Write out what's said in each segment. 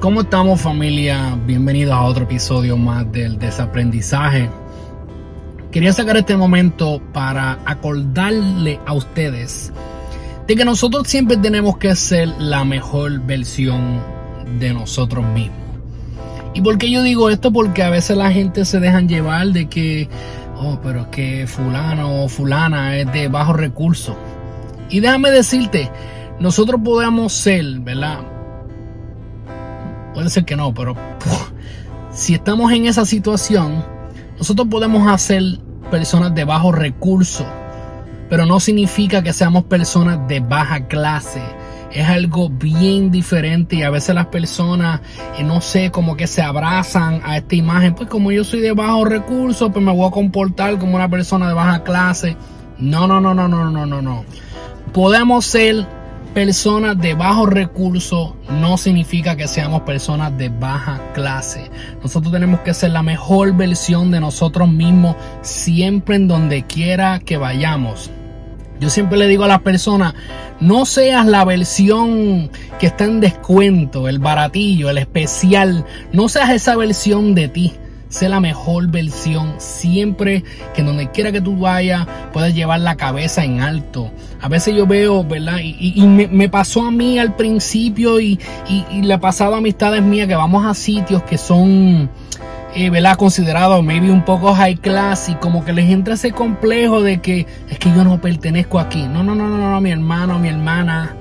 ¿Cómo estamos familia? Bienvenidos a otro episodio más del desaprendizaje. Quería sacar este momento para acordarle a ustedes de que nosotros siempre tenemos que ser la mejor versión de nosotros mismos. ¿Y por qué yo digo esto? Porque a veces la gente se dejan llevar de que, oh, pero es que fulano o fulana es de bajo recurso. Y déjame decirte, nosotros podemos ser, ¿verdad? Puede ser que no, pero si estamos en esa situación, nosotros podemos hacer personas de bajo recurso, pero no significa que seamos personas de baja clase. Es algo bien diferente y a veces las personas, eh, no sé, como que se abrazan a esta imagen. Pues como yo soy de bajo recurso, pues me voy a comportar como una persona de baja clase. No, no, no, no, no, no, no, no. Podemos ser personas de bajo recurso no significa que seamos personas de baja clase. Nosotros tenemos que ser la mejor versión de nosotros mismos siempre en donde quiera que vayamos. Yo siempre le digo a las personas, no seas la versión que está en descuento, el baratillo, el especial. No seas esa versión de ti sé la mejor versión. Siempre que donde quiera que tú vayas, puedes llevar la cabeza en alto. A veces yo veo, ¿verdad? Y, me, pasó a mí al principio y, le ha pasado a amistades mías que vamos a sitios que son, eh, ¿verdad? Considerados maybe un poco high class y como que les entra ese complejo de que es que yo no pertenezco aquí. No, no, no, no, no, mi hermano, mi hermana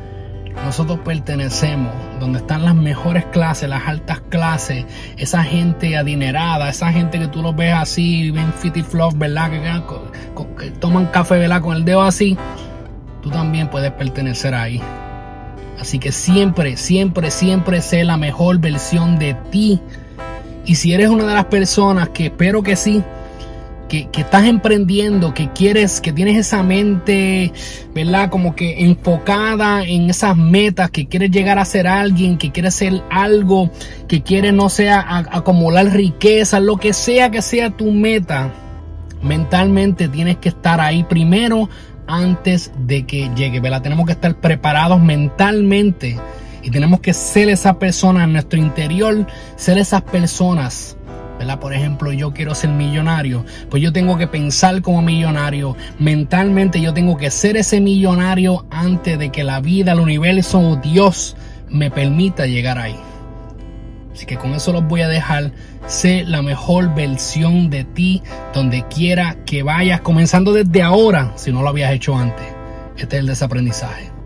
nosotros pertenecemos, donde están las mejores clases, las altas clases, esa gente adinerada, esa gente que tú los ves así, ven fitty fluff, ¿verdad? Que, toman café, ¿verdad? Con el dedo así, tú también puedes pertenecer ahí. Así que siempre, siempre, siempre sé la mejor versión de ti. Y si eres una de las personas que espero que sí, que, estás emprendiendo, que quieres, que tienes esa mente, ¿verdad? Como que enfocada en esas metas, que quieres llegar a ser alguien, que quieres ser algo, que quieres, no sea, acumular riqueza, lo que sea que sea tu meta, mentalmente tienes que estar ahí primero antes de que llegue, ¿verdad? Tenemos que estar preparados mentalmente y tenemos que ser esa persona en nuestro interior, ser esas personas por ejemplo, yo quiero ser millonario, pues yo tengo que pensar como millonario, mentalmente yo tengo que ser ese millonario antes de que la vida, el universo o Dios me permita llegar ahí. Así que con eso los voy a dejar. Sé la mejor versión de ti donde quiera que vayas, comenzando desde ahora, si no lo habías hecho antes. Este es el desaprendizaje.